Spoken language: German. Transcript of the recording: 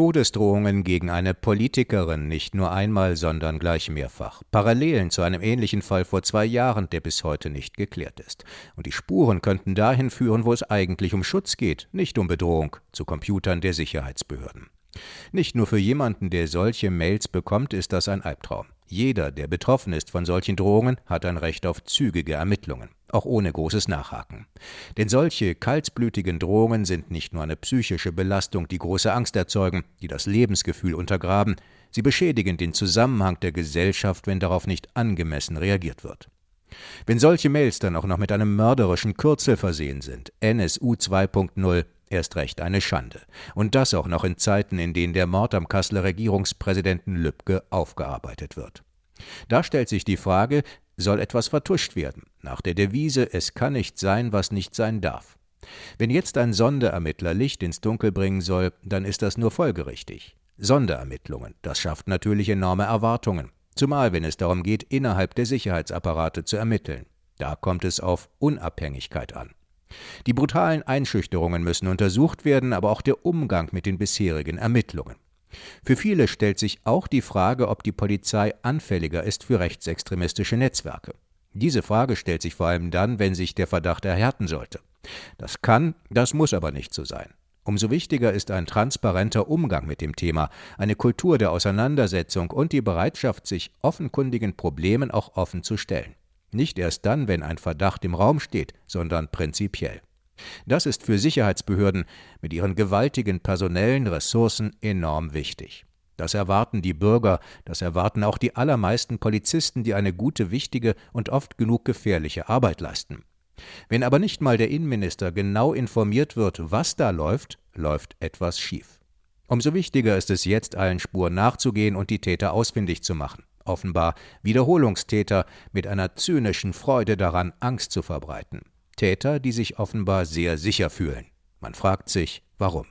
Todesdrohungen gegen eine Politikerin nicht nur einmal, sondern gleich mehrfach. Parallelen zu einem ähnlichen Fall vor zwei Jahren, der bis heute nicht geklärt ist. Und die Spuren könnten dahin führen, wo es eigentlich um Schutz geht, nicht um Bedrohung, zu Computern der Sicherheitsbehörden. Nicht nur für jemanden, der solche Mails bekommt, ist das ein Albtraum. Jeder, der betroffen ist von solchen Drohungen, hat ein Recht auf zügige Ermittlungen, auch ohne großes Nachhaken. Denn solche kaltblütigen Drohungen sind nicht nur eine psychische Belastung, die große Angst erzeugen, die das Lebensgefühl untergraben, sie beschädigen den Zusammenhang der Gesellschaft, wenn darauf nicht angemessen reagiert wird. Wenn solche Mails dann auch noch mit einem mörderischen Kürzel versehen sind, NSU 2.0, Erst recht eine Schande. Und das auch noch in Zeiten, in denen der Mord am Kasseler Regierungspräsidenten Lübcke aufgearbeitet wird. Da stellt sich die Frage, soll etwas vertuscht werden, nach der Devise Es kann nicht sein, was nicht sein darf. Wenn jetzt ein Sonderermittler Licht ins Dunkel bringen soll, dann ist das nur folgerichtig. Sonderermittlungen, das schafft natürlich enorme Erwartungen, zumal wenn es darum geht, innerhalb der Sicherheitsapparate zu ermitteln. Da kommt es auf Unabhängigkeit an. Die brutalen Einschüchterungen müssen untersucht werden, aber auch der Umgang mit den bisherigen Ermittlungen. Für viele stellt sich auch die Frage, ob die Polizei anfälliger ist für rechtsextremistische Netzwerke. Diese Frage stellt sich vor allem dann, wenn sich der Verdacht erhärten sollte. Das kann, das muss aber nicht so sein. Umso wichtiger ist ein transparenter Umgang mit dem Thema, eine Kultur der Auseinandersetzung und die Bereitschaft, sich offenkundigen Problemen auch offen zu stellen. Nicht erst dann, wenn ein Verdacht im Raum steht, sondern prinzipiell. Das ist für Sicherheitsbehörden mit ihren gewaltigen personellen Ressourcen enorm wichtig. Das erwarten die Bürger, das erwarten auch die allermeisten Polizisten, die eine gute, wichtige und oft genug gefährliche Arbeit leisten. Wenn aber nicht mal der Innenminister genau informiert wird, was da läuft, läuft etwas schief. Umso wichtiger ist es jetzt, allen Spuren nachzugehen und die Täter ausfindig zu machen offenbar Wiederholungstäter mit einer zynischen Freude daran, Angst zu verbreiten. Täter, die sich offenbar sehr sicher fühlen. Man fragt sich, warum.